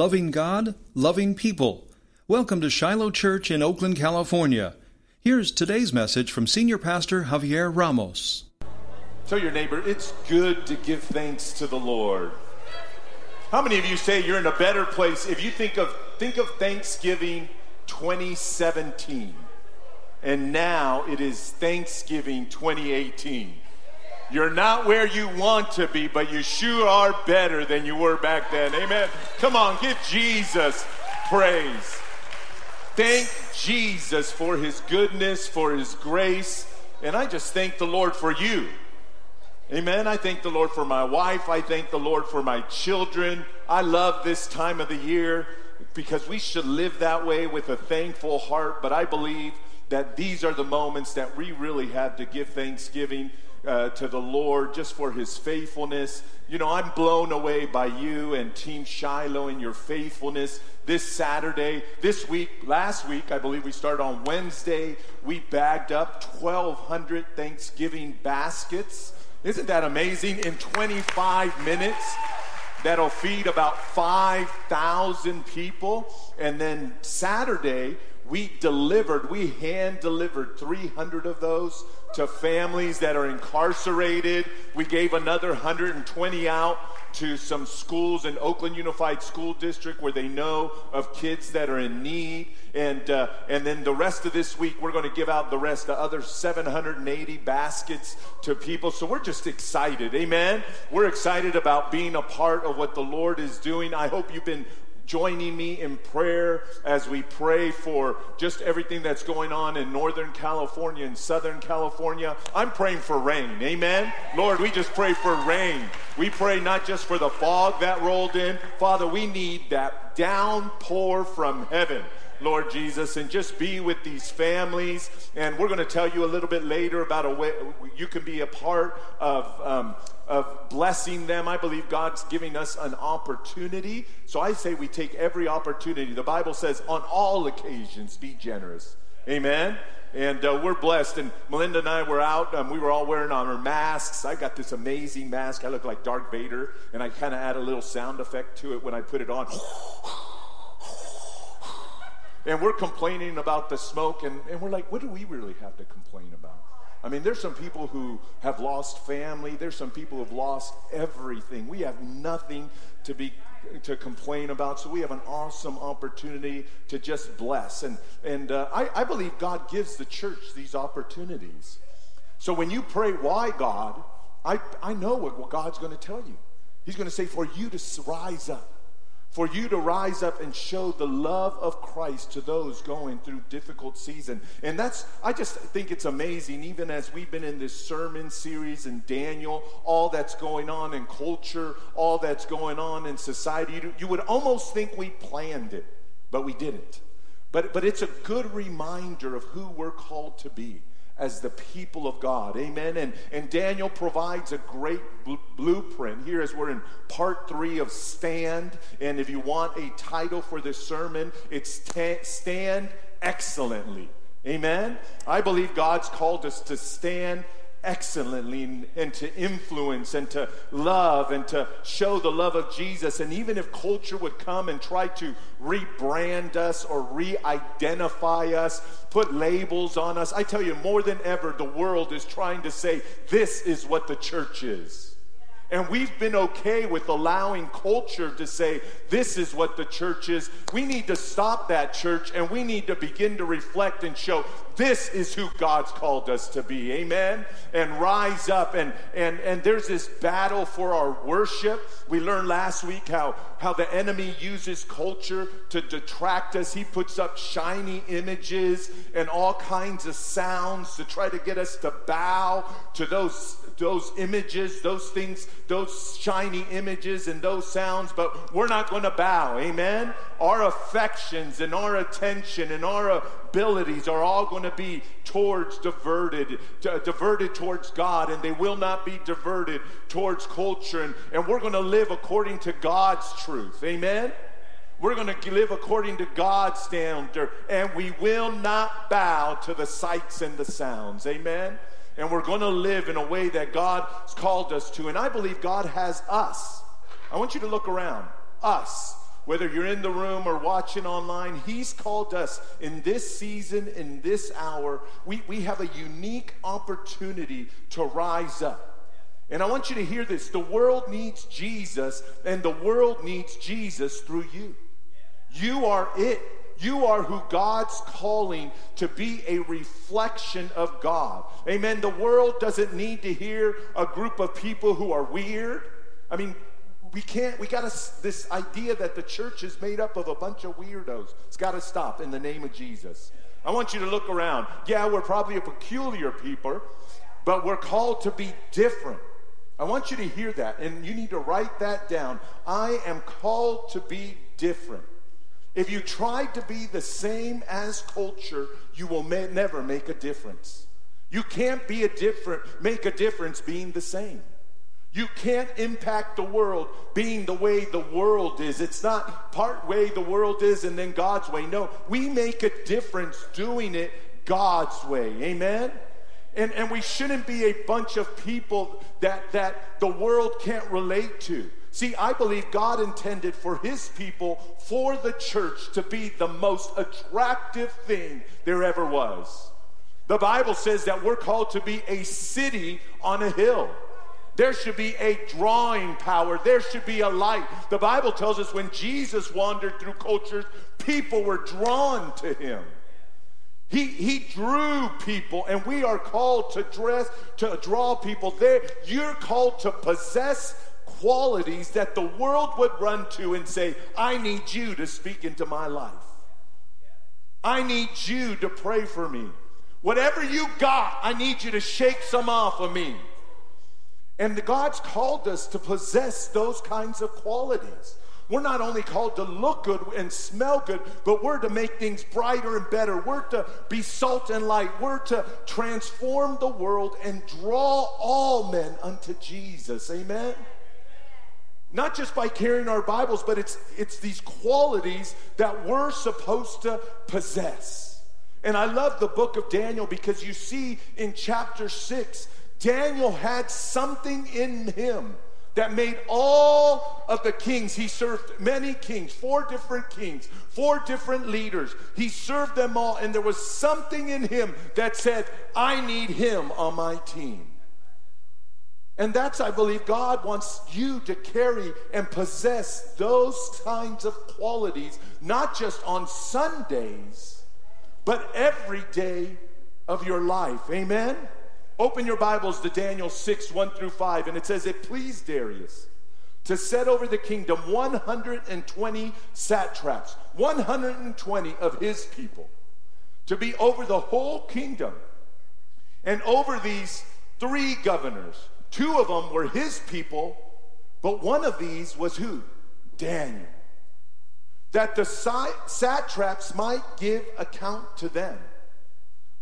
loving God, loving people. Welcome to Shiloh Church in Oakland, California. Here's today's message from Senior Pastor Javier Ramos. Tell your neighbor, it's good to give thanks to the Lord. How many of you say you're in a better place if you think of think of Thanksgiving 2017 and now it is Thanksgiving 2018. You're not where you want to be, but you sure are better than you were back then. Amen. Come on, give Jesus praise. Thank Jesus for his goodness, for his grace, and I just thank the Lord for you. Amen. I thank the Lord for my wife. I thank the Lord for my children. I love this time of the year because we should live that way with a thankful heart. But I believe that these are the moments that we really have to give thanksgiving uh, to the Lord just for his faithfulness. You know, I'm blown away by you and Team Shiloh and your faithfulness this Saturday. This week, last week, I believe we started on Wednesday, we bagged up 1,200 Thanksgiving baskets. Isn't that amazing? In 25 minutes, that'll feed about 5,000 people. And then Saturday, we delivered, we hand delivered 300 of those to families that are incarcerated. We gave another 120 out to some schools in Oakland Unified School District where they know of kids that are in need. And, uh, and then the rest of this week, we're going to give out the rest, the other 780 baskets to people. So we're just excited. Amen. We're excited about being a part of what the Lord is doing. I hope you've been joining me in prayer as we pray for just everything that's going on in Northern California and Southern California. I'm praying for rain. Amen. Lord, we just pray for rain. We pray not just for the fog that rolled in. Father, we need that downpour from heaven. Lord Jesus, and just be with these families. And we're going to tell you a little bit later about a way you can be a part of um, of blessing them. I believe God's giving us an opportunity. So I say we take every opportunity. The Bible says, on all occasions, be generous. Amen. And uh, we're blessed. And Melinda and I were out. Um, we were all wearing our masks. I got this amazing mask. I look like Darth Vader. And I kind of add a little sound effect to it when I put it on. And we're complaining about the smoke. And, and we're like, what do we really have to complain about? I mean, there's some people who have lost family. There's some people who have lost everything. We have nothing to be to complain about. So we have an awesome opportunity to just bless. And and uh, I, I believe God gives the church these opportunities. So when you pray, why God? I I know what, what God's going to tell you. He's going to say for you to rise up for you to rise up and show the love of Christ to those going through difficult season. And that's I just think it's amazing even as we've been in this sermon series in Daniel, all that's going on in culture, all that's going on in society, you, you would almost think we planned it, but we didn't. But but it's a good reminder of who we're called to be as the people of God. Amen. And, and Daniel provides a great bl- blueprint here as we're in part three of Stand. And if you want a title for this sermon, it's Stand Excellently. Amen. I believe God's called us to stand excellently and to influence and to love and to show the love of Jesus. And even if culture would come and try to rebrand us or re identify us, put labels on us, I tell you, more than ever, the world is trying to say, this is what the church is. And we've been okay with allowing culture to say, this is what the church is. We need to stop that church and we need to begin to reflect and show this is who God's called us to be. Amen. And rise up. And and and there's this battle for our worship. We learned last week how, how the enemy uses culture to detract us. He puts up shiny images and all kinds of sounds to try to get us to bow to those those images, those things, those shiny images and those sounds, but we're not going to bow. Amen? Our affections and our attention and our abilities are all going to be towards diverted, diverted towards God, and they will not be diverted towards culture. And, and we're going to live according to God's truth. Amen? We're going to live according to God's standard, and we will not bow to the sights and the sounds. Amen? And we're going to live in a way that God's called us to. And I believe God has us. I want you to look around. Us. whether you're in the room or watching online, He's called us in this season, in this hour. We, we have a unique opportunity to rise up. And I want you to hear this the world needs Jesus, and the world needs Jesus through you. You are it. You are who God's calling to be a reflection of God. Amen. The world doesn't need to hear a group of people who are weird. I mean, we can't, we got this idea that the church is made up of a bunch of weirdos. It's got to stop in the name of Jesus. I want you to look around. Yeah, we're probably a peculiar people, but we're called to be different. I want you to hear that, and you need to write that down. I am called to be different. If you try to be the same as culture, you will ma- never make a difference. You can't be a different, make a difference being the same. You can't impact the world being the way the world is. It's not part way the world is and then God's way. No, we make a difference doing it God's way. Amen? And, and we shouldn't be a bunch of people that, that the world can't relate to. See, I believe God intended for his people, for the church, to be the most attractive thing there ever was. The Bible says that we're called to be a city on a hill. There should be a drawing power. There should be a light. The Bible tells us when Jesus wandered through cultures, people were drawn to him. He, he drew people, and we are called to dress, to draw people there. You're called to possess qualities that the world would run to and say, I need you to speak into my life. I need you to pray for me. Whatever you got, I need you to shake some off of me. And God's called us to possess those kinds of qualities. We're not only called to look good and smell good, but we're to make things brighter and better. We're to be salt and light. We're to transform the world and draw all men unto Jesus. Amen? Not just by carrying our Bibles, but it's, it's these qualities that we're supposed to possess. And I love the book of Daniel because you see in chapter 6, Daniel had something in him that made all of the kings, he served many kings, four different kings, four different leaders. He served them all, and there was something in him that said, I need him on my team. And that's, I believe, God wants you to carry and possess those kinds of qualities, not just on Sundays, but every day of your life. Amen? Open your Bibles to Daniel 6, 1 through 5, and it says, It pleased Darius to set over the kingdom 120 satraps, 120 of his people, to be over the whole kingdom, and over these three governors. Two of them were his people, but one of these was who? Daniel. That the satraps might give account to them.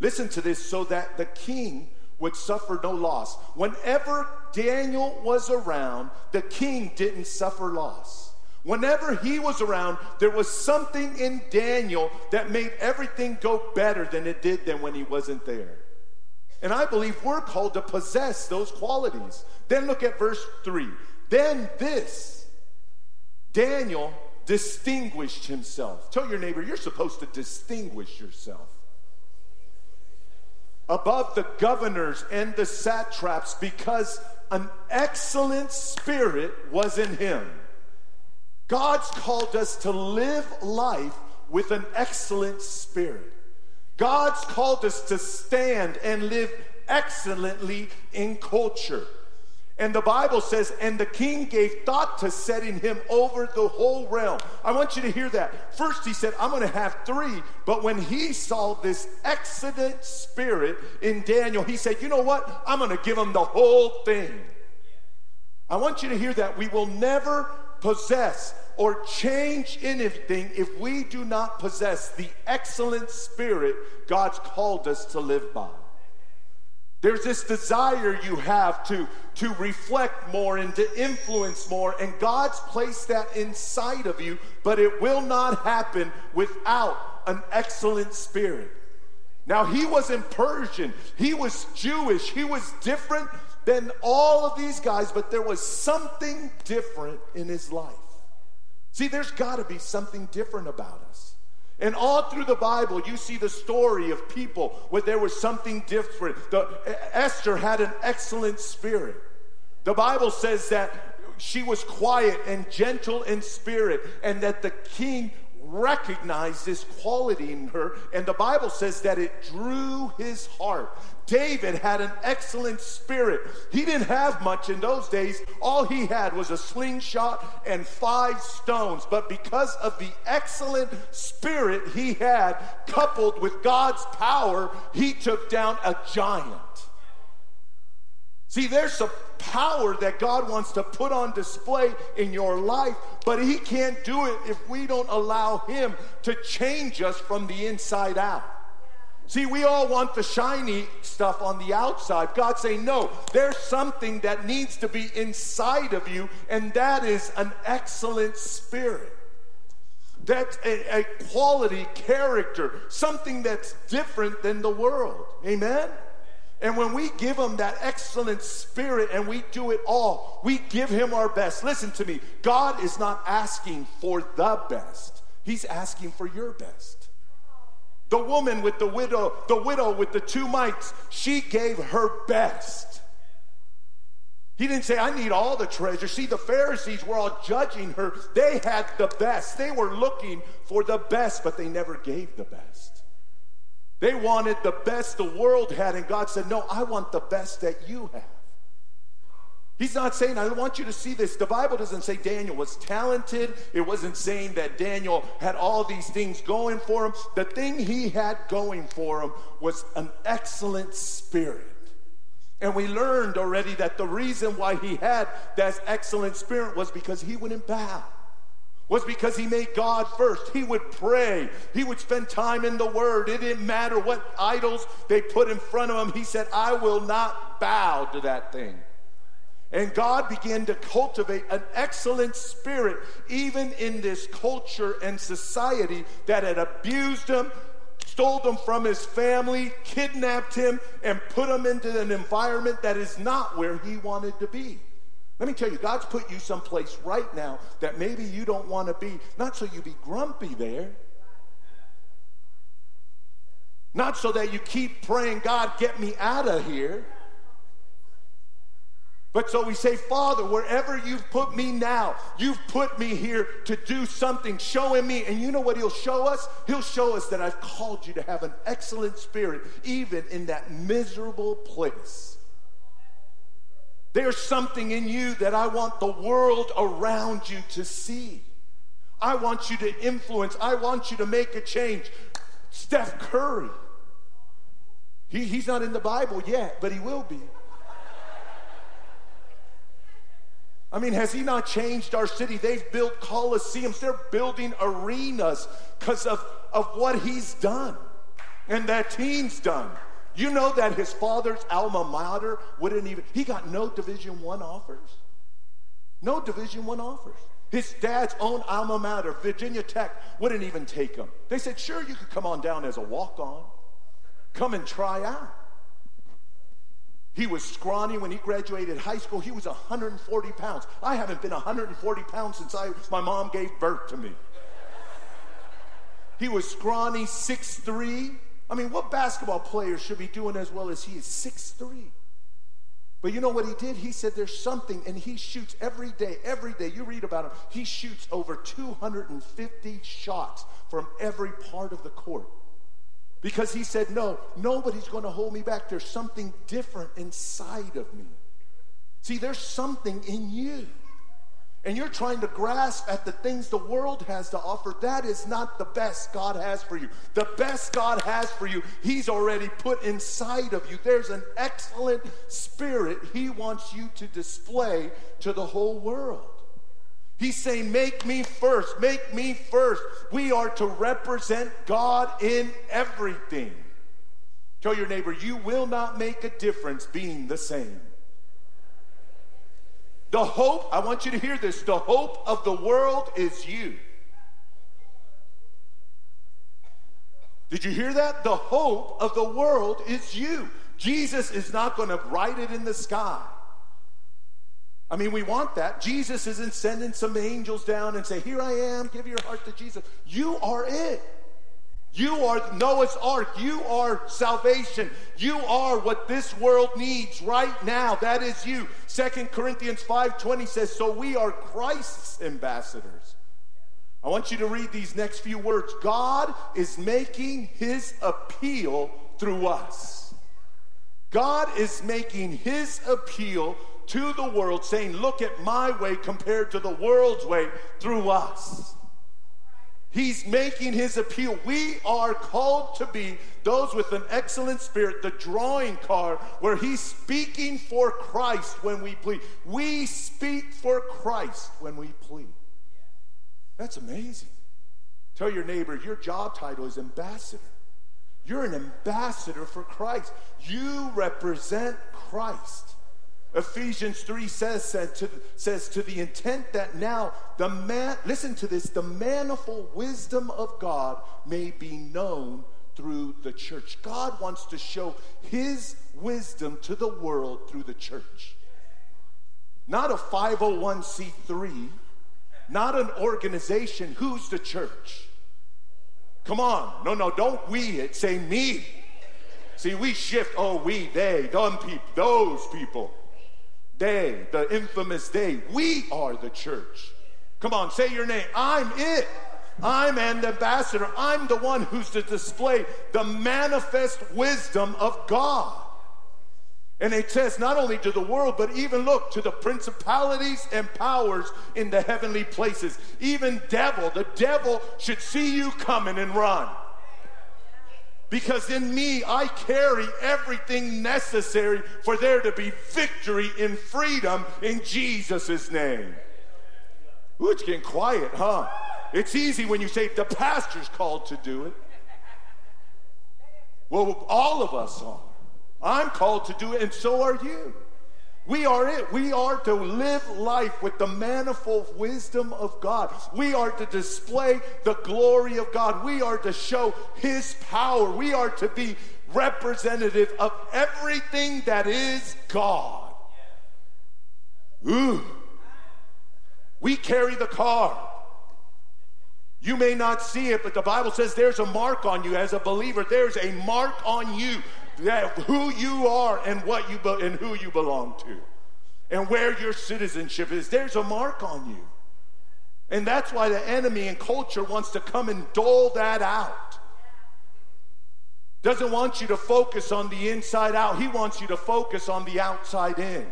Listen to this so that the king would suffer no loss. Whenever Daniel was around, the king didn't suffer loss. Whenever he was around, there was something in Daniel that made everything go better than it did than when he wasn't there. And I believe we're called to possess those qualities. Then look at verse 3. Then this, Daniel distinguished himself. Tell your neighbor, you're supposed to distinguish yourself above the governors and the satraps because an excellent spirit was in him. God's called us to live life with an excellent spirit. God's called us to stand and live excellently in culture. And the Bible says, and the king gave thought to setting him over the whole realm. I want you to hear that. First, he said, I'm going to have three. But when he saw this excellent spirit in Daniel, he said, You know what? I'm going to give him the whole thing. I want you to hear that. We will never possess or change anything if we do not possess the excellent spirit God's called us to live by. There's this desire you have to, to reflect more and to influence more, and God's placed that inside of you, but it will not happen without an excellent spirit. Now, he wasn't Persian, he was Jewish, he was different than all of these guys, but there was something different in his life. See, there's got to be something different about us. And all through the Bible, you see the story of people where there was something different. The, Esther had an excellent spirit. The Bible says that she was quiet and gentle in spirit, and that the king recognized this quality in her, and the Bible says that it drew his heart. David had an excellent spirit. He didn't have much in those days. All he had was a slingshot and five stones. But because of the excellent spirit he had, coupled with God's power, he took down a giant. See, there's some power that God wants to put on display in your life, but He can't do it if we don't allow Him to change us from the inside out. See, we all want the shiny stuff on the outside. God saying, no, there's something that needs to be inside of you, and that is an excellent spirit. That's a, a quality, character, something that's different than the world. Amen? And when we give him that excellent spirit and we do it all, we give him our best. Listen to me. God is not asking for the best. He's asking for your best. The woman with the widow, the widow with the two mites, she gave her best. He didn't say, I need all the treasure. See, the Pharisees were all judging her. They had the best. They were looking for the best, but they never gave the best. They wanted the best the world had, and God said, No, I want the best that you have. He's not saying, I want you to see this. The Bible doesn't say Daniel was talented. It wasn't saying that Daniel had all these things going for him. The thing he had going for him was an excellent spirit. And we learned already that the reason why he had that excellent spirit was because he wouldn't bow was because he made God first. He would pray. He would spend time in the Word. It didn't matter what idols they put in front of him. He said, I will not bow to that thing. And God began to cultivate an excellent spirit, even in this culture and society that had abused him, stole him from his family, kidnapped him, and put him into an environment that is not where he wanted to be. Let me tell you, God's put you someplace right now that maybe you don't want to be, not so you be grumpy there. Not so that you keep praying, God, get me out of here. But so we say, Father, wherever you've put me now, you've put me here to do something, showing me. And you know what He'll show us? He'll show us that I've called you to have an excellent spirit, even in that miserable place. There's something in you that I want the world around you to see. I want you to influence. I want you to make a change. Steph Curry. He, he's not in the Bible yet, but he will be. I mean, has he not changed our city? They've built coliseums, they're building arenas because of, of what he's done and that team's done. You know that his father's alma mater wouldn't even, he got no Division One offers. No Division One offers. His dad's own alma mater, Virginia Tech, wouldn't even take him. They said, sure, you could come on down as a walk on. Come and try out. He was scrawny when he graduated high school. He was 140 pounds. I haven't been 140 pounds since I, my mom gave birth to me. He was scrawny, 6'3", I mean, what basketball player should be doing as well as he is? Six three. But you know what he did? He said there's something, and he shoots every day, every day. You read about him. He shoots over 250 shots from every part of the court. Because he said, No, nobody's going to hold me back. There's something different inside of me. See, there's something in you and you're trying to grasp at the things the world has to offer, that is not the best God has for you. The best God has for you, He's already put inside of you. There's an excellent spirit He wants you to display to the whole world. He's saying, Make me first, make me first. We are to represent God in everything. Tell your neighbor, you will not make a difference being the same. The hope, I want you to hear this the hope of the world is you. Did you hear that? The hope of the world is you. Jesus is not going to write it in the sky. I mean, we want that. Jesus isn't sending some angels down and say, Here I am, give your heart to Jesus. You are it. You are Noah's ark. You are salvation. You are what this world needs right now. That is you. Second Corinthians 5:20 says, "So we are Christ's ambassadors." I want you to read these next few words. God is making his appeal through us. God is making his appeal to the world saying, "Look at my way compared to the world's way through us." He's making his appeal. We are called to be those with an excellent spirit, the drawing card, where he's speaking for Christ when we plead. We speak for Christ when we plead. That's amazing. Tell your neighbor, your job title is ambassador. You're an ambassador for Christ. You represent Christ. Ephesians 3 says, said to, says to the intent that now the man, listen to this, the manifold wisdom of God may be known through the church. God wants to show his wisdom to the world through the church. Not a 501c3, not an organization. Who's the church? Come on. No, no, don't we it. Say me. See, we shift. Oh, we, they, them people, those people. They, the infamous they. We are the church. Come on, say your name. I'm it. I'm an ambassador. I'm the one who's to display the manifest wisdom of God. And it says not only to the world, but even look to the principalities and powers in the heavenly places. Even devil, the devil should see you coming and run. Because in me, I carry everything necessary for there to be victory in freedom in Jesus' name. Ooh, it's getting quiet, huh? It's easy when you say the pastor's called to do it. Well, all of us are. I'm called to do it, and so are you. We are it. We are to live life with the manifold wisdom of God. We are to display the glory of God. We are to show His power. We are to be representative of everything that is God. Ooh. We carry the car. You may not see it, but the Bible says there's a mark on you as a believer. There's a mark on you that who you are and what you be, and who you belong to and where your citizenship is. There's a mark on you. And that's why the enemy and culture wants to come and dole that out. Doesn't want you to focus on the inside out. He wants you to focus on the outside in.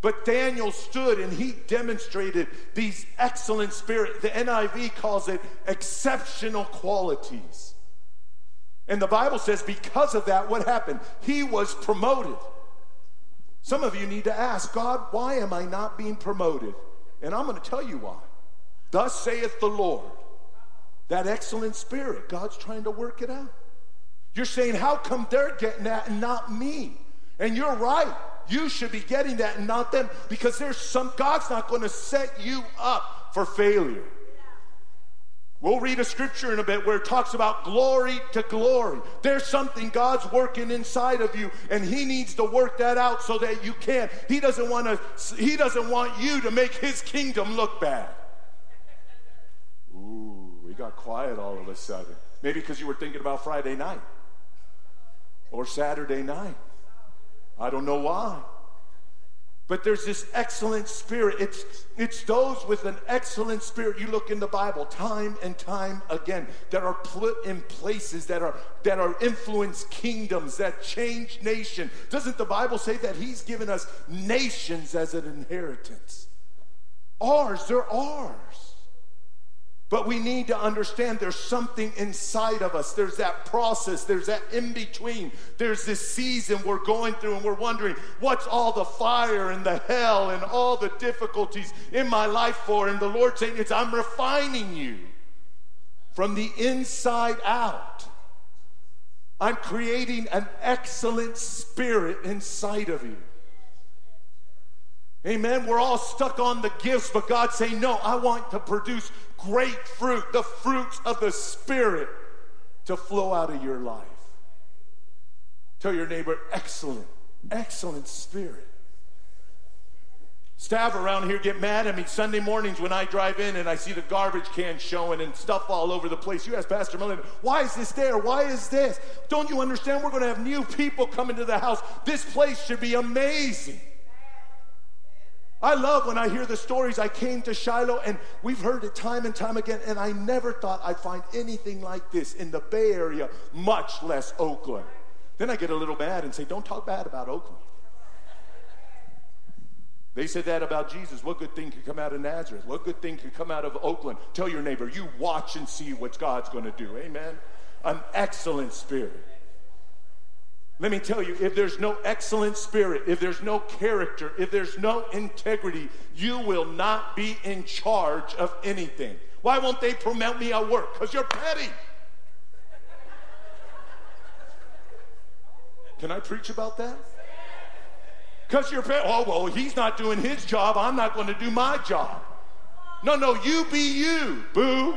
But Daniel stood and he demonstrated these excellent spirit. The NIV calls it exceptional qualities. And the Bible says, because of that, what happened? He was promoted. Some of you need to ask, God, why am I not being promoted? And I'm going to tell you why. Thus saith the Lord. That excellent spirit, God's trying to work it out. You're saying, how come they're getting that and not me? And you're right. You should be getting that and not them because there's some, God's not going to set you up for failure. We'll read a scripture in a bit where it talks about glory to glory. There's something God's working inside of you, and He needs to work that out so that you can. He doesn't want to. He doesn't want you to make His kingdom look bad. Ooh, we got quiet all of a sudden. Maybe because you were thinking about Friday night or Saturday night. I don't know why. But there's this excellent spirit. It's, it's those with an excellent spirit. You look in the Bible time and time again that are put in places that are that are influence kingdoms, that change nation. Doesn't the Bible say that He's given us nations as an inheritance? Ours, they're ours. But we need to understand there's something inside of us. There's that process, there's that in between. There's this season we're going through, and we're wondering, what's all the fire and the hell and all the difficulties in my life for? And the Lord saying, It's I'm refining you from the inside out. I'm creating an excellent spirit inside of you. Amen. We're all stuck on the gifts, but God saying, No, I want to produce great fruit, the fruits of the Spirit to flow out of your life. Tell your neighbor, excellent, excellent spirit. Staff around here get mad at me Sunday mornings when I drive in and I see the garbage can showing and stuff all over the place. You ask Pastor Mullen, why is this there? Why is this? Don't you understand? We're going to have new people coming to the house. This place should be amazing. I love when I hear the stories. I came to Shiloh and we've heard it time and time again, and I never thought I'd find anything like this in the Bay Area, much less Oakland. Then I get a little mad and say, Don't talk bad about Oakland. They said that about Jesus. What good thing could come out of Nazareth? What good thing could come out of Oakland? Tell your neighbor, you watch and see what God's going to do. Amen. An excellent spirit. Let me tell you, if there's no excellent spirit, if there's no character, if there's no integrity, you will not be in charge of anything. Why won't they promote me at work? Because you're petty. Can I preach about that? Because you're, petty. oh, well, he's not doing his job. I'm not going to do my job. No, no, you be you, boo.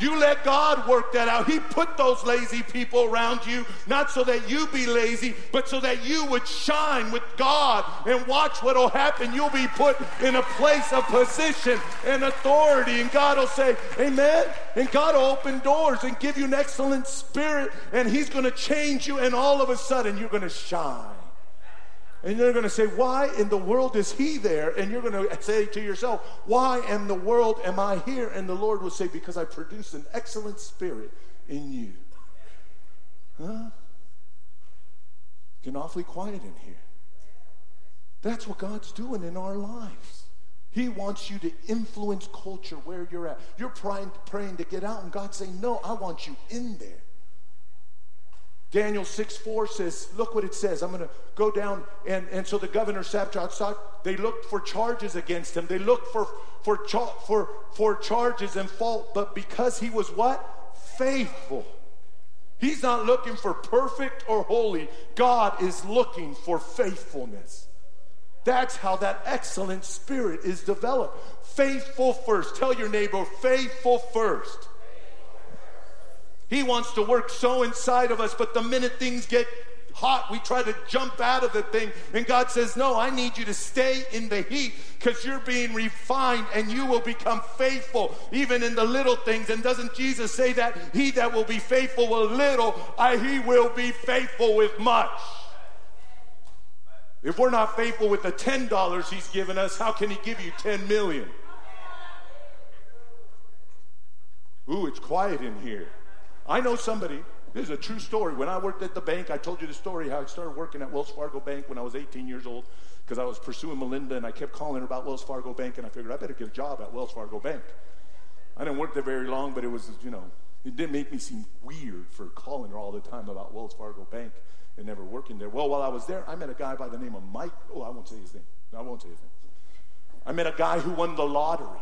You let God work that out. He put those lazy people around you, not so that you be lazy, but so that you would shine with God and watch what will happen. You'll be put in a place of position and authority, and God will say, Amen. And God will open doors and give you an excellent spirit, and He's going to change you, and all of a sudden you're going to shine. And you're going to say, Why in the world is he there? And you're going to say to yourself, Why in the world am I here? And the Lord will say, Because I produced an excellent spirit in you. Huh? Getting awfully quiet in here. That's what God's doing in our lives. He wants you to influence culture where you're at. You're praying, praying to get out, and God's saying, No, I want you in there. Daniel 6 4 says, look what it says. I'm going to go down. And, and so the governor sat outside. They looked for charges against him. They looked for, for, for, for charges and fault. But because he was what? Faithful. He's not looking for perfect or holy. God is looking for faithfulness. That's how that excellent spirit is developed. Faithful first. Tell your neighbor, faithful first. He wants to work so inside of us, but the minute things get hot, we try to jump out of the thing. And God says, No, I need you to stay in the heat because you're being refined and you will become faithful even in the little things. And doesn't Jesus say that? He that will be faithful with little, I, he will be faithful with much. If we're not faithful with the $10 he's given us, how can he give you 10 million? Ooh, it's quiet in here. I know somebody, this is a true story. When I worked at the bank, I told you the story how I started working at Wells Fargo Bank when I was 18 years old because I was pursuing Melinda and I kept calling her about Wells Fargo Bank and I figured I better get a job at Wells Fargo Bank. I didn't work there very long, but it was, you know, it didn't make me seem weird for calling her all the time about Wells Fargo Bank and never working there. Well, while I was there, I met a guy by the name of Mike. Oh, I won't say his name. I won't say his name. I met a guy who won the lottery.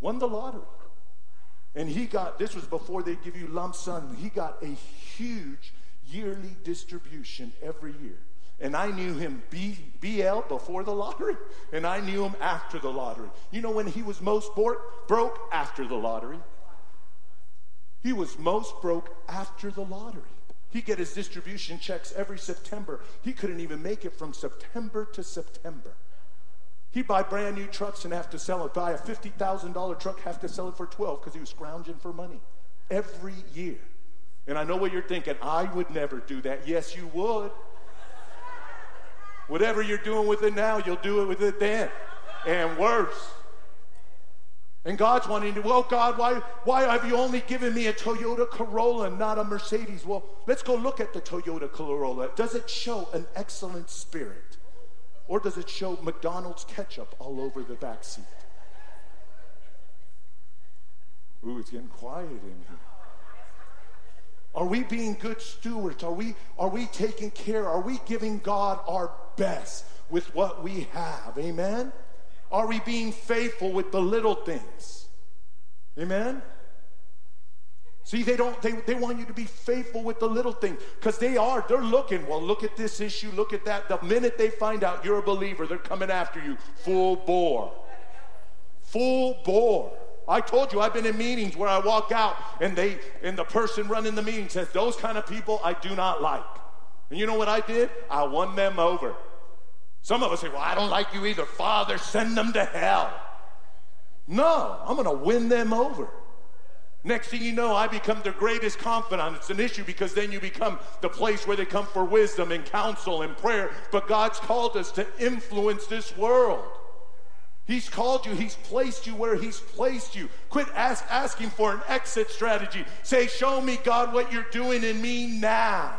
Won the lottery. And he got, this was before they give you lump sum, he got a huge yearly distribution every year. And I knew him B, BL before the lottery, and I knew him after the lottery. You know when he was most broke? After the lottery. He was most broke after the lottery. He get his distribution checks every September. He couldn't even make it from September to September. He'd buy brand new trucks and have to sell it. Buy a $50,000 truck, have to sell it for 12 because he was scrounging for money every year. And I know what you're thinking. I would never do that. Yes, you would. Whatever you're doing with it now, you'll do it with it then. And worse. And God's wanting to, well, God, why, why have you only given me a Toyota Corolla and not a Mercedes? Well, let's go look at the Toyota Corolla. Does it show an excellent spirit? Or does it show McDonald's ketchup all over the back seat? Ooh, it's getting quiet in here. Are we being good stewards? Are we, are we taking care? Are we giving God our best with what we have? Amen? Are we being faithful with the little things? Amen? See, they don't, they, they want you to be faithful with the little things because they are, they're looking, well, look at this issue, look at that. The minute they find out you're a believer, they're coming after you full bore. Full bore. I told you I've been in meetings where I walk out and they and the person running the meeting says, Those kind of people I do not like. And you know what I did? I won them over. Some of us say, Well, I don't like you either. Father, send them to hell. No, I'm to win them over. Next thing you know, I become their greatest confidant. It's an issue because then you become the place where they come for wisdom and counsel and prayer. But God's called us to influence this world. He's called you, He's placed you where He's placed you. Quit ask, asking for an exit strategy. Say, Show me, God, what you're doing in me now.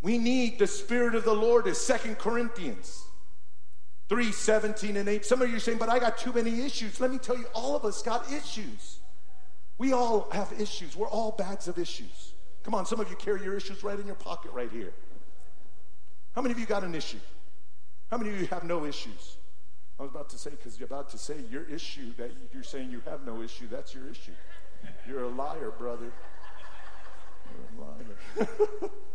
We need the Spirit of the Lord, as Second Corinthians 3 17 and 8. Some of you are saying, But I got too many issues. Let me tell you, all of us got issues. We all have issues. We're all bags of issues. Come on, some of you carry your issues right in your pocket right here. How many of you got an issue? How many of you have no issues? I was about to say, because you're about to say your issue that you're saying you have no issue, that's your issue. You're a liar, brother. You're a liar.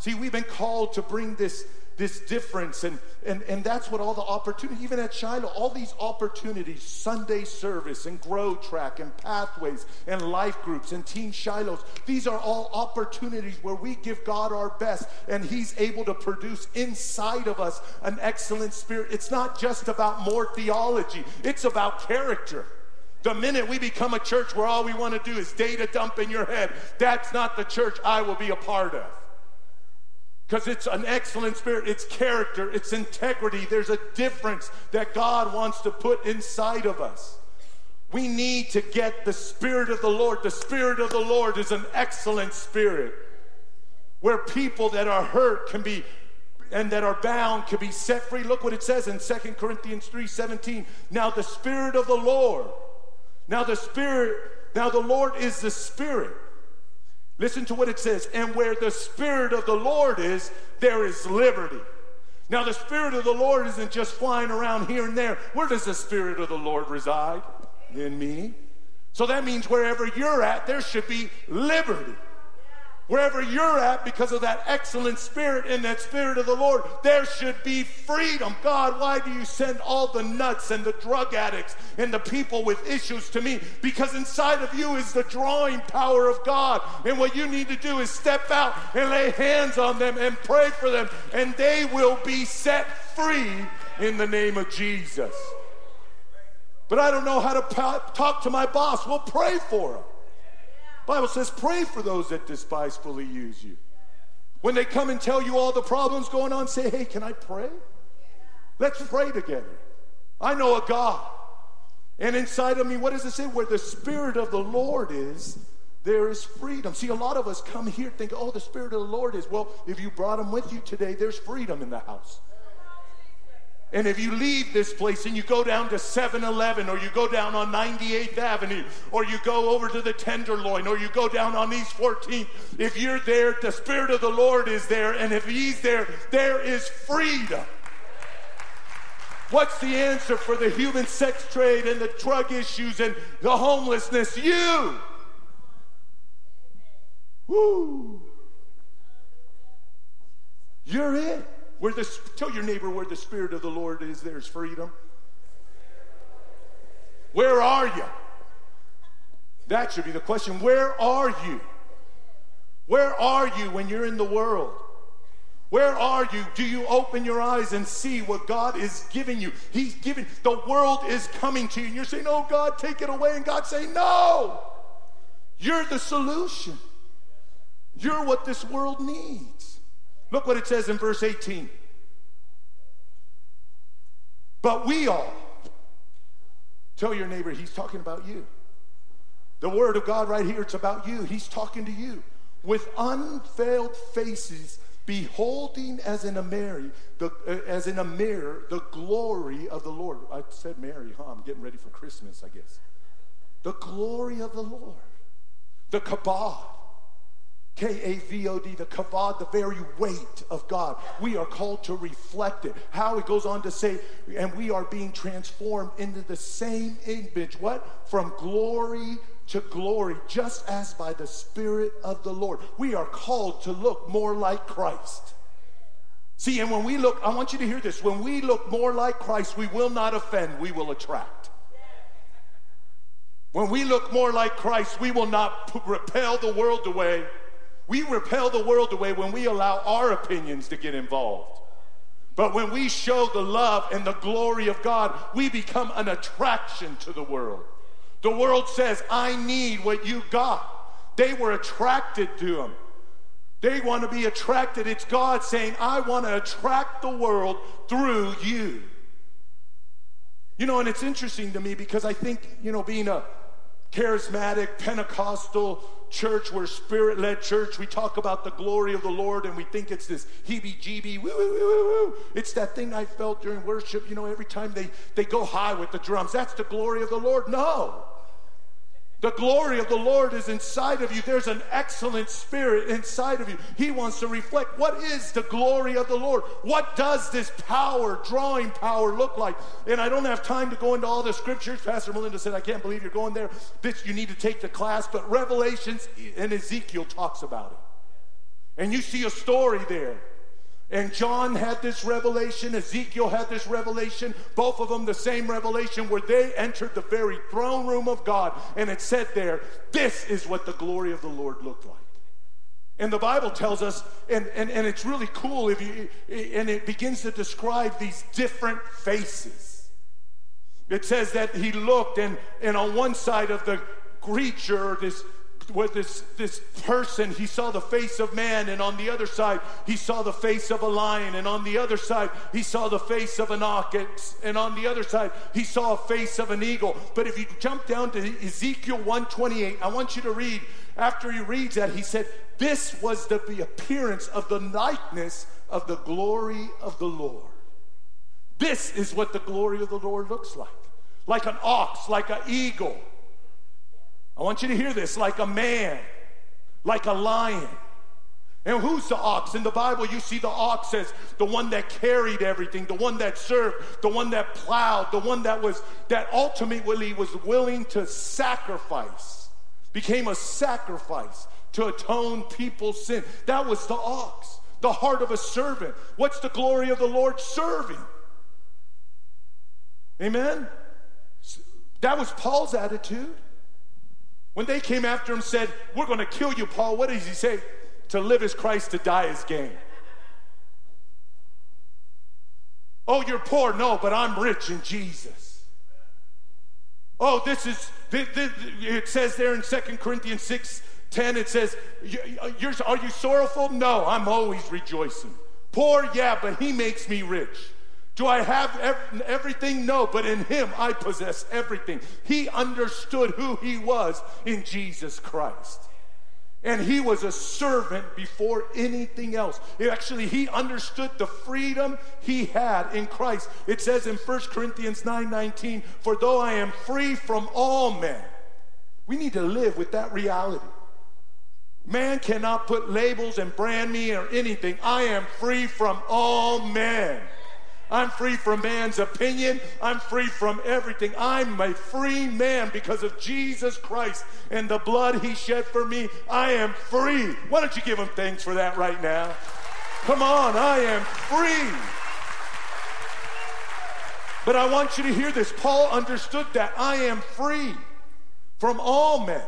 See, we've been called to bring this this difference. And, and, and that's what all the opportunities, even at Shiloh, all these opportunities, Sunday service and Grow Track and Pathways and life groups and Teen Shilohs, these are all opportunities where we give God our best and He's able to produce inside of us an excellent spirit. It's not just about more theology, it's about character. The minute we become a church where all we want to do is data dump in your head, that's not the church I will be a part of because it's an excellent spirit, it's character, it's integrity. There's a difference that God wants to put inside of us. We need to get the Spirit of the Lord. The Spirit of the Lord is an excellent spirit where people that are hurt can be and that are bound can be set free. Look what it says in Second Corinthians 3:17. Now the Spirit of the Lord. Now the Spirit, now the Lord is the Spirit. Listen to what it says. And where the Spirit of the Lord is, there is liberty. Now, the Spirit of the Lord isn't just flying around here and there. Where does the Spirit of the Lord reside? In me. So that means wherever you're at, there should be liberty. Wherever you're at, because of that excellent spirit and that spirit of the Lord, there should be freedom. God, why do you send all the nuts and the drug addicts and the people with issues to me? Because inside of you is the drawing power of God. And what you need to do is step out and lay hands on them and pray for them, and they will be set free in the name of Jesus. But I don't know how to talk to my boss. We'll pray for him. Bible says, pray for those that despisefully use you. When they come and tell you all the problems going on, say, hey, can I pray? Let's pray together. I know a God. And inside of me, what does it say? Where the Spirit of the Lord is, there is freedom. See, a lot of us come here think, oh, the Spirit of the Lord is. Well, if you brought him with you today, there's freedom in the house. And if you leave this place and you go down to 7 Eleven or you go down on 98th Avenue or you go over to the Tenderloin or you go down on East 14th, if you're there, the Spirit of the Lord is there. And if He's there, there is freedom. What's the answer for the human sex trade and the drug issues and the homelessness? You. Woo. You're it. Where the, tell your neighbor where the Spirit of the Lord is, there's freedom. Where are you? That should be the question. Where are you? Where are you when you're in the world? Where are you? Do you open your eyes and see what God is giving you? He's giving, the world is coming to you, and you're saying, Oh, God, take it away. And God's saying, No, you're the solution. You're what this world needs. Look what it says in verse 18. But we all, tell your neighbor, he's talking about you. The word of God right here, it's about you. He's talking to you. With unveiled faces, beholding as in a mirror, the, uh, as in a mirror, the glory of the Lord. I said Mary, huh? I'm getting ready for Christmas, I guess. The glory of the Lord. The kabod K A V O D, the kavod, the very weight of God. We are called to reflect it. How it goes on to say, and we are being transformed into the same image. What? From glory to glory, just as by the Spirit of the Lord. We are called to look more like Christ. See, and when we look, I want you to hear this. When we look more like Christ, we will not offend, we will attract. When we look more like Christ, we will not repel the world away we repel the world away when we allow our opinions to get involved. But when we show the love and the glory of God, we become an attraction to the world. The world says, I need what you got. They were attracted to him. They want to be attracted. It's God saying, I want to attract the world through you. You know, and it's interesting to me because I think, you know, being a charismatic, Pentecostal church, we're spirit led church, we talk about the glory of the Lord and we think it's this heebie jeebie, woo, woo, woo, woo. It's that thing I felt during worship, you know, every time they, they go high with the drums. That's the glory of the Lord. No. The glory of the Lord is inside of you. There's an excellent spirit inside of you. He wants to reflect what is the glory of the Lord? What does this power, drawing power, look like? And I don't have time to go into all the scriptures. Pastor Melinda said, I can't believe you're going there. This, you need to take the class. But Revelations and Ezekiel talks about it. And you see a story there and John had this revelation, Ezekiel had this revelation, both of them the same revelation where they entered the very throne room of God. And it said there, This is what the glory of the Lord looked like. And the Bible tells us, and, and, and it's really cool if you and it begins to describe these different faces. It says that he looked, and, and on one side of the creature, this with this, this person, he saw the face of man, and on the other side, he saw the face of a lion, and on the other side, he saw the face of an ox, and on the other side, he saw a face of an eagle. But if you jump down to Ezekiel 128, I want you to read, after he reads that, he said, This was the, the appearance of the likeness of the glory of the Lord. This is what the glory of the Lord looks like like an ox, like an eagle I want you to hear this like a man, like a lion. And who's the ox? In the Bible, you see the ox as the one that carried everything, the one that served, the one that plowed, the one that was that ultimately was willing to sacrifice, became a sacrifice to atone people's sin. That was the ox, the heart of a servant. What's the glory of the Lord? Serving. Amen? That was Paul's attitude. When they came after him said, We're going to kill you, Paul, what does he say? To live is Christ, to die is gain. Oh, you're poor? No, but I'm rich in Jesus. Oh, this is, it says there in Second Corinthians 6 10, it says, Are you sorrowful? No, I'm always rejoicing. Poor? Yeah, but he makes me rich. Do I have everything? No, but in him I possess everything. He understood who he was in Jesus Christ. And he was a servant before anything else. Actually, he understood the freedom he had in Christ. It says in 1 Corinthians 9 19, For though I am free from all men, we need to live with that reality. Man cannot put labels and brand me or anything. I am free from all men. I'm free from man's opinion. I'm free from everything. I'm a free man because of Jesus Christ and the blood he shed for me. I am free. Why don't you give him thanks for that right now? Come on, I am free. But I want you to hear this. Paul understood that. I am free from all men.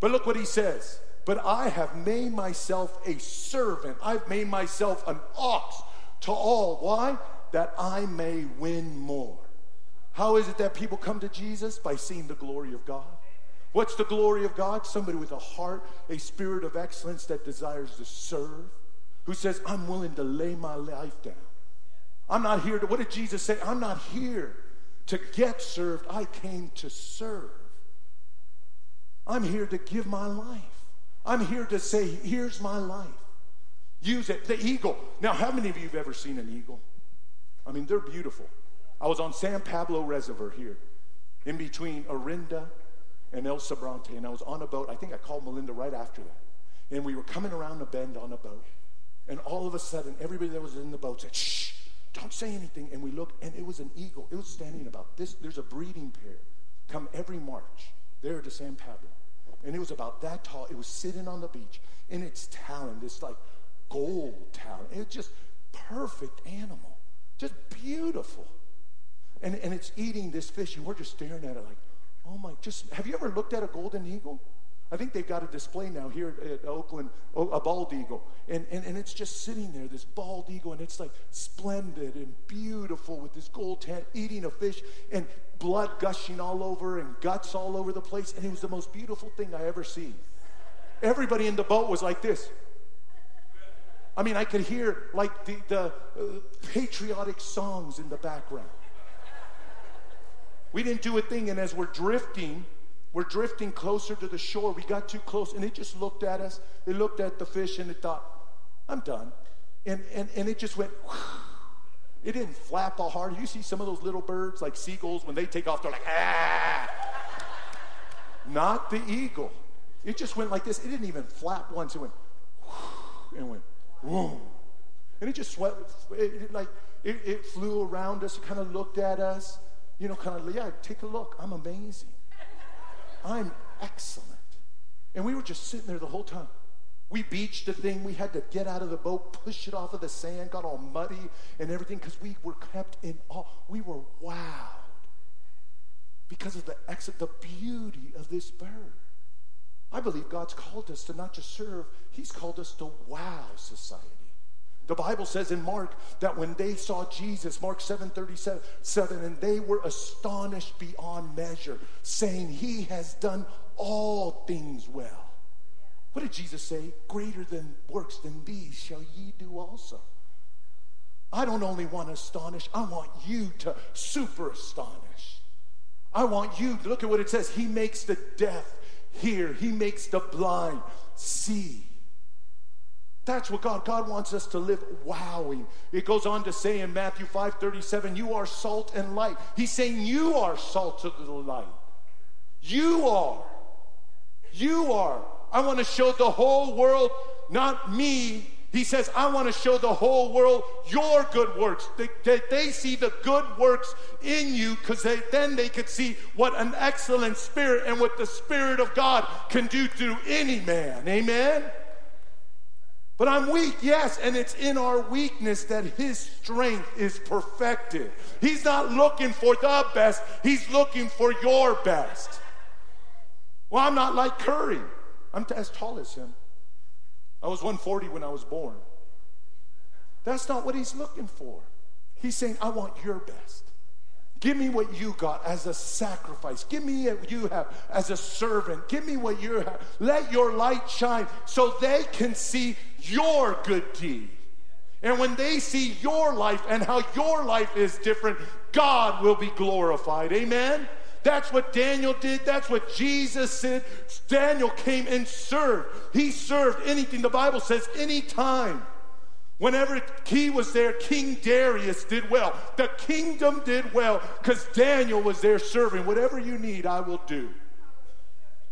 But look what he says. But I have made myself a servant. I've made myself an ox to all. Why? That I may win more. How is it that people come to Jesus? By seeing the glory of God. What's the glory of God? Somebody with a heart, a spirit of excellence that desires to serve, who says, I'm willing to lay my life down. I'm not here to, what did Jesus say? I'm not here to get served. I came to serve. I'm here to give my life. I'm here to say, here's my life. Use it. The eagle. Now, how many of you have ever seen an eagle? I mean, they're beautiful. I was on San Pablo Reservoir here, in between Orinda and El Sobrante, and I was on a boat. I think I called Melinda right after that. And we were coming around a bend on a boat, and all of a sudden, everybody that was in the boat said, shh, don't say anything. And we looked, and it was an eagle. It was standing about this. There's a breeding pair come every March there to San Pablo. And it was about that tall. It was sitting on the beach in its talon, this like gold talon. It was just perfect animal. Just beautiful. And, and it's eating this fish, and we're just staring at it like, oh my, just have you ever looked at a golden eagle? I think they've got a display now here at Oakland, a bald eagle. And, and, and it's just sitting there, this bald eagle, and it's like splendid and beautiful with this gold tent, eating a fish, and blood gushing all over and guts all over the place. And it was the most beautiful thing I ever seen. Everybody in the boat was like this. I mean, I could hear like the, the uh, patriotic songs in the background. We didn't do a thing, and as we're drifting, we're drifting closer to the shore. We got too close, and it just looked at us. It looked at the fish, and it thought, I'm done. And, and, and it just went, it didn't flap all hard. You see some of those little birds, like seagulls, when they take off, they're like, ah. Not the eagle. It just went like this. It didn't even flap once. It went, and went, And it just swept, it, it like, it, it flew around us, kind of looked at us, you know, kind of, yeah, take a look. I'm amazing. I'm excellent. And we were just sitting there the whole time. We beached the thing. We had to get out of the boat, push it off of the sand, got all muddy and everything because we were kept in awe. We were wowed because of the ex- the beauty of this bird. I believe God's called us to not just serve, He's called us to wow society. The Bible says in Mark that when they saw Jesus, Mark 7 37, and they were astonished beyond measure, saying, He has done all things well. What did Jesus say? Greater than works than these shall ye do also. I don't only want to astonish, I want you to super astonish. I want you, look at what it says. He makes the deaf hear, He makes the blind see. That's what God, God wants us to live wowing. It goes on to say in Matthew 5 37, you are salt and light. He's saying you are salt of the light. You are. You are. I want to show the whole world, not me. He says, I want to show the whole world your good works. That they, they, see the good works in you because then they could see what an excellent spirit and what the Spirit of God can do through any man. Amen? But I'm weak, yes, and it's in our weakness that His strength is perfected. He's not looking for the best, He's looking for your best. Well, I'm not like Curry, I'm as tall as him. I was 140 when I was born. That's not what He's looking for. He's saying, I want your best. Give me what you got as a sacrifice. Give me what you have as a servant. Give me what you have. Let your light shine so they can see your good deed. And when they see your life and how your life is different, God will be glorified. Amen? That's what Daniel did. That's what Jesus did. Daniel came and served. He served anything. The Bible says anytime. Whenever he was there, King Darius did well. The kingdom did well because Daniel was there serving. Whatever you need, I will do.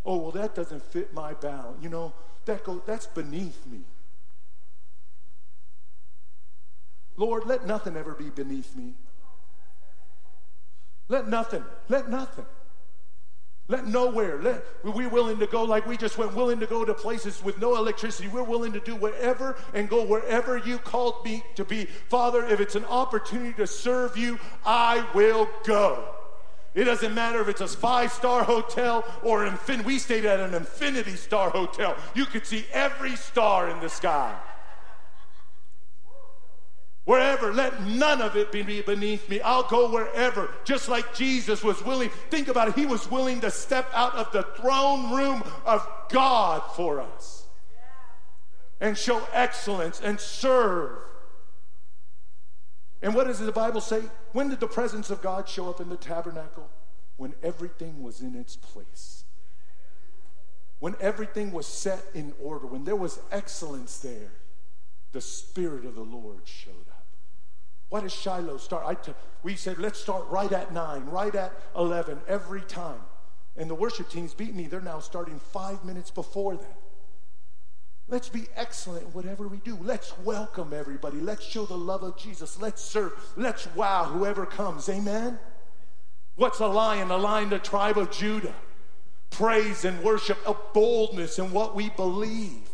Oh, well, that doesn't fit my bound. You know, that go, that's beneath me. Lord, let nothing ever be beneath me. Let nothing, let nothing. Let nowhere. Let, we're willing to go like we just went, willing to go to places with no electricity. We're willing to do whatever and go wherever you called me to be. Father, if it's an opportunity to serve you, I will go. It doesn't matter if it's a five star hotel or infin- we stayed at an infinity star hotel. You could see every star in the sky. Wherever, let none of it be beneath me. I'll go wherever, just like Jesus was willing. Think about it. He was willing to step out of the throne room of God for us and show excellence and serve. And what does the Bible say? When did the presence of God show up in the tabernacle? When everything was in its place. When everything was set in order, when there was excellence there, the Spirit of the Lord showed up. Why does Shiloh start? We said, let's start right at 9, right at 11, every time. And the worship teams beat me. They're now starting five minutes before that. Let's be excellent in whatever we do. Let's welcome everybody. Let's show the love of Jesus. Let's serve. Let's wow whoever comes. Amen? What's a lion? A lion, the tribe of Judah. Praise and worship, a boldness in what we believe.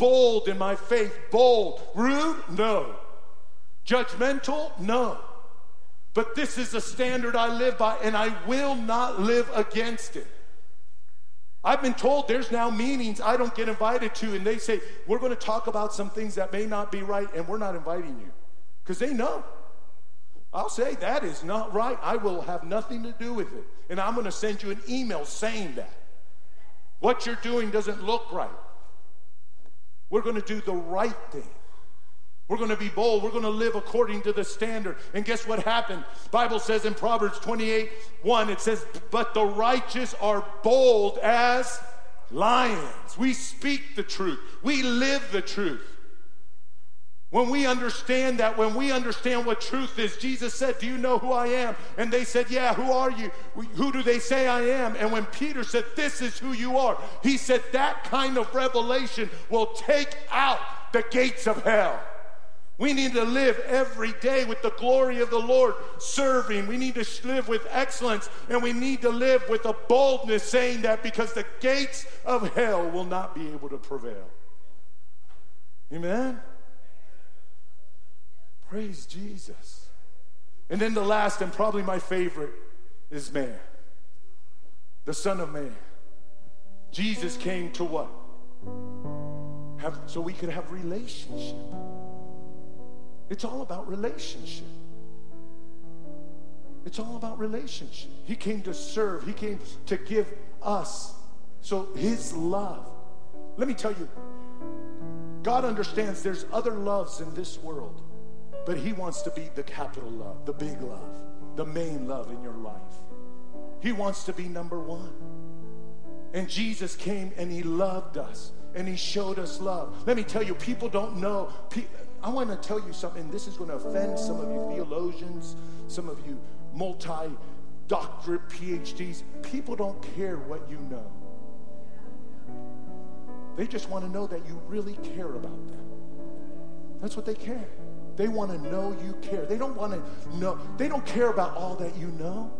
Bold in my faith. Bold. Rude? No. Judgmental? No. But this is the standard I live by, and I will not live against it. I've been told there's now meetings I don't get invited to, and they say, We're going to talk about some things that may not be right, and we're not inviting you. Because they know. I'll say, That is not right. I will have nothing to do with it. And I'm going to send you an email saying that. What you're doing doesn't look right. We're going to do the right thing. We're going to be bold. We're going to live according to the standard. And guess what happened? Bible says in Proverbs 28, 1, it says, "But the righteous are bold as lions." We speak the truth. We live the truth. When we understand that, when we understand what truth is, Jesus said, Do you know who I am? And they said, Yeah, who are you? Who do they say I am? And when Peter said, This is who you are, he said, That kind of revelation will take out the gates of hell. We need to live every day with the glory of the Lord serving. We need to live with excellence and we need to live with a boldness saying that because the gates of hell will not be able to prevail. Amen? Praise Jesus. And then the last and probably my favorite is man, the Son of Man. Jesus came to what? Have, so we could have relationship. It's all about relationship. It's all about relationship. He came to serve, He came to give us. So His love. Let me tell you, God understands there's other loves in this world, but He wants to be the capital love, the big love, the main love in your life. He wants to be number one. And Jesus came and He loved us and He showed us love. Let me tell you, people don't know. I want to tell you something. This is going to offend some of you theologians, some of you multi doctorate PhDs. People don't care what you know. They just want to know that you really care about them. That's what they care. They want to know you care. They don't want to know, they don't care about all that you know.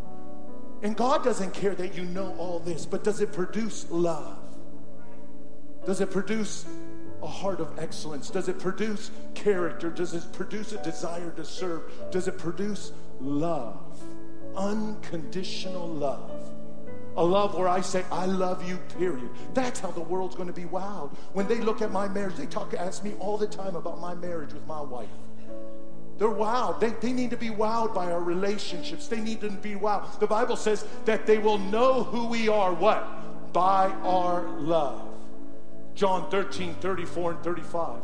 And God doesn't care that you know all this, but does it produce love? Does it produce a heart of excellence? Does it produce character? Does it produce a desire to serve? Does it produce love? Unconditional love. A love where I say, I love you, period. That's how the world's going to be wowed. When they look at my marriage, they talk, ask me all the time about my marriage with my wife. They're wowed. They, they need to be wowed by our relationships. They need to be wowed. The Bible says that they will know who we are, what? By our love. John 13, 34 and 35.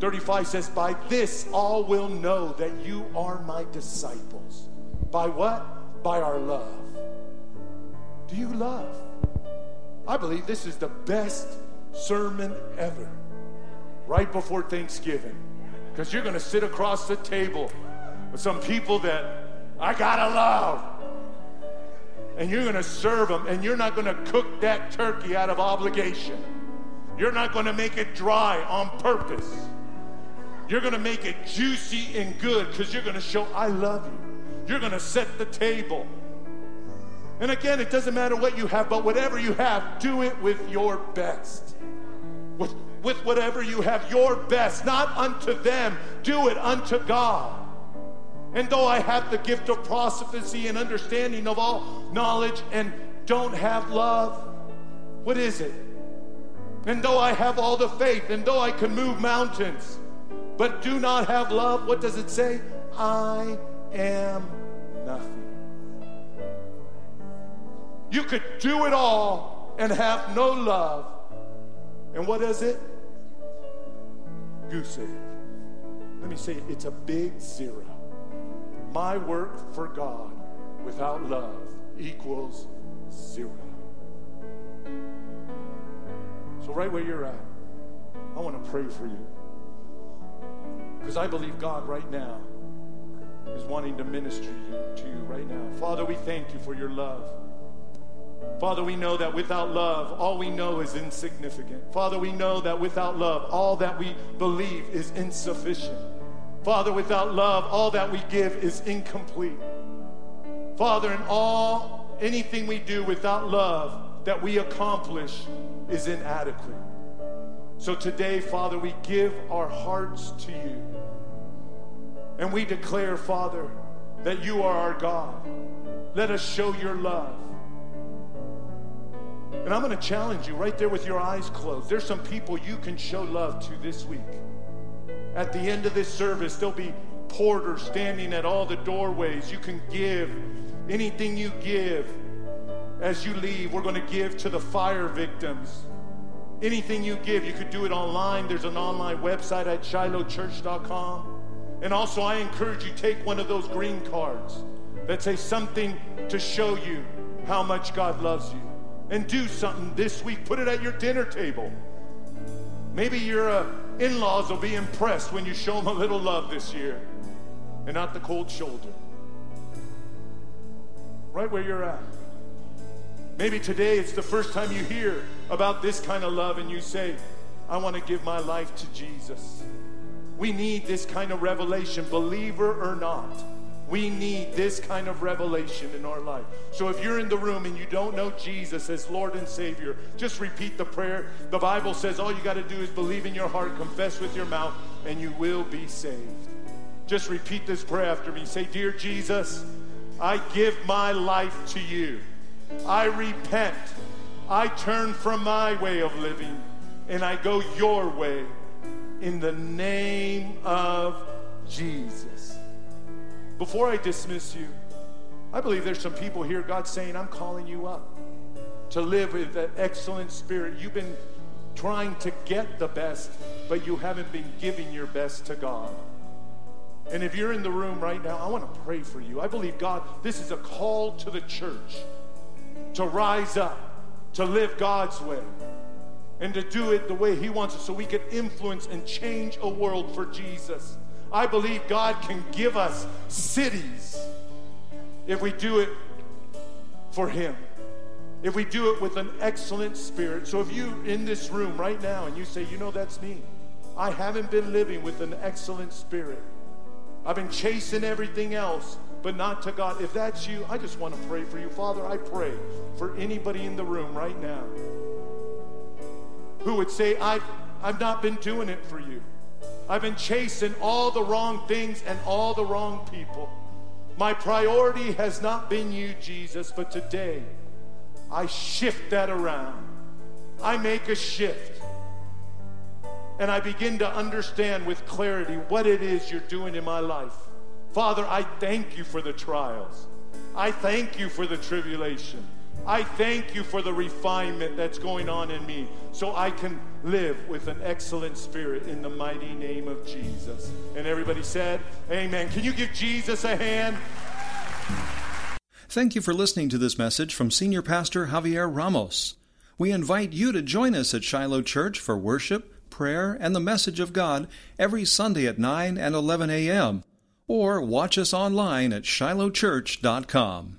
35 says, By this all will know that you are my disciples. By what? By our love. Do you love? I believe this is the best sermon ever. Right before Thanksgiving. Because you're going to sit across the table with some people that I got to love. And you're going to serve them, and you're not going to cook that turkey out of obligation. You're not going to make it dry on purpose. You're going to make it juicy and good because you're going to show, I love you. You're going to set the table. And again, it doesn't matter what you have, but whatever you have, do it with your best. With, with whatever you have, your best, not unto them, do it unto God. And though I have the gift of prophecy and understanding of all knowledge and don't have love, what is it? And though I have all the faith, and though I can move mountains, but do not have love, what does it say? I am nothing. You could do it all and have no love. And what is it? Goose egg. Let me say it, it's a big zero. My work for God without love equals zero. So, right where you're at, I want to pray for you. Because I believe God right now is wanting to minister you, to you right now. Father, we thank you for your love. Father, we know that without love, all we know is insignificant. Father, we know that without love, all that we believe is insufficient. Father, without love, all that we give is incomplete. Father, in all anything we do without love that we accomplish is inadequate. So today, Father, we give our hearts to you. And we declare, Father, that you are our God. Let us show your love. And I'm going to challenge you right there with your eyes closed. There's some people you can show love to this week. At the end of this service, there'll be porters standing at all the doorways. You can give anything you give as you leave. We're going to give to the fire victims. Anything you give, you could do it online. There's an online website at shilohchurch.com. And also, I encourage you take one of those green cards that say something to show you how much God loves you. And do something this week. Put it at your dinner table. Maybe your uh, in laws will be impressed when you show them a little love this year and not the cold shoulder. Right where you're at. Maybe today it's the first time you hear about this kind of love and you say, I want to give my life to Jesus. We need this kind of revelation, believer or not. We need this kind of revelation in our life. So if you're in the room and you don't know Jesus as Lord and Savior, just repeat the prayer. The Bible says all you got to do is believe in your heart, confess with your mouth, and you will be saved. Just repeat this prayer after me. Say, Dear Jesus, I give my life to you. I repent. I turn from my way of living and I go your way in the name of Jesus. Before I dismiss you, I believe there's some people here, God's saying, I'm calling you up to live with that excellent spirit. You've been trying to get the best, but you haven't been giving your best to God. And if you're in the room right now, I want to pray for you. I believe God, this is a call to the church to rise up, to live God's way, and to do it the way He wants it so we can influence and change a world for Jesus. I believe God can give us cities if we do it for Him. If we do it with an excellent spirit. So if you in this room right now and you say, you know, that's me, I haven't been living with an excellent spirit. I've been chasing everything else but not to God. If that's you, I just want to pray for you. Father, I pray for anybody in the room right now who would say, I've, I've not been doing it for you. I've been chasing all the wrong things and all the wrong people. My priority has not been you, Jesus, but today I shift that around. I make a shift. And I begin to understand with clarity what it is you're doing in my life. Father, I thank you for the trials. I thank you for the tribulation. I thank you for the refinement that's going on in me so I can live with an excellent spirit in the mighty name of Jesus. And everybody said, Amen. Can you give Jesus a hand? Thank you for listening to this message from Senior Pastor Javier Ramos. We invite you to join us at Shiloh Church for worship, prayer, and the message of God every Sunday at 9 and 11 a.m or watch us online at shilohchurch.com.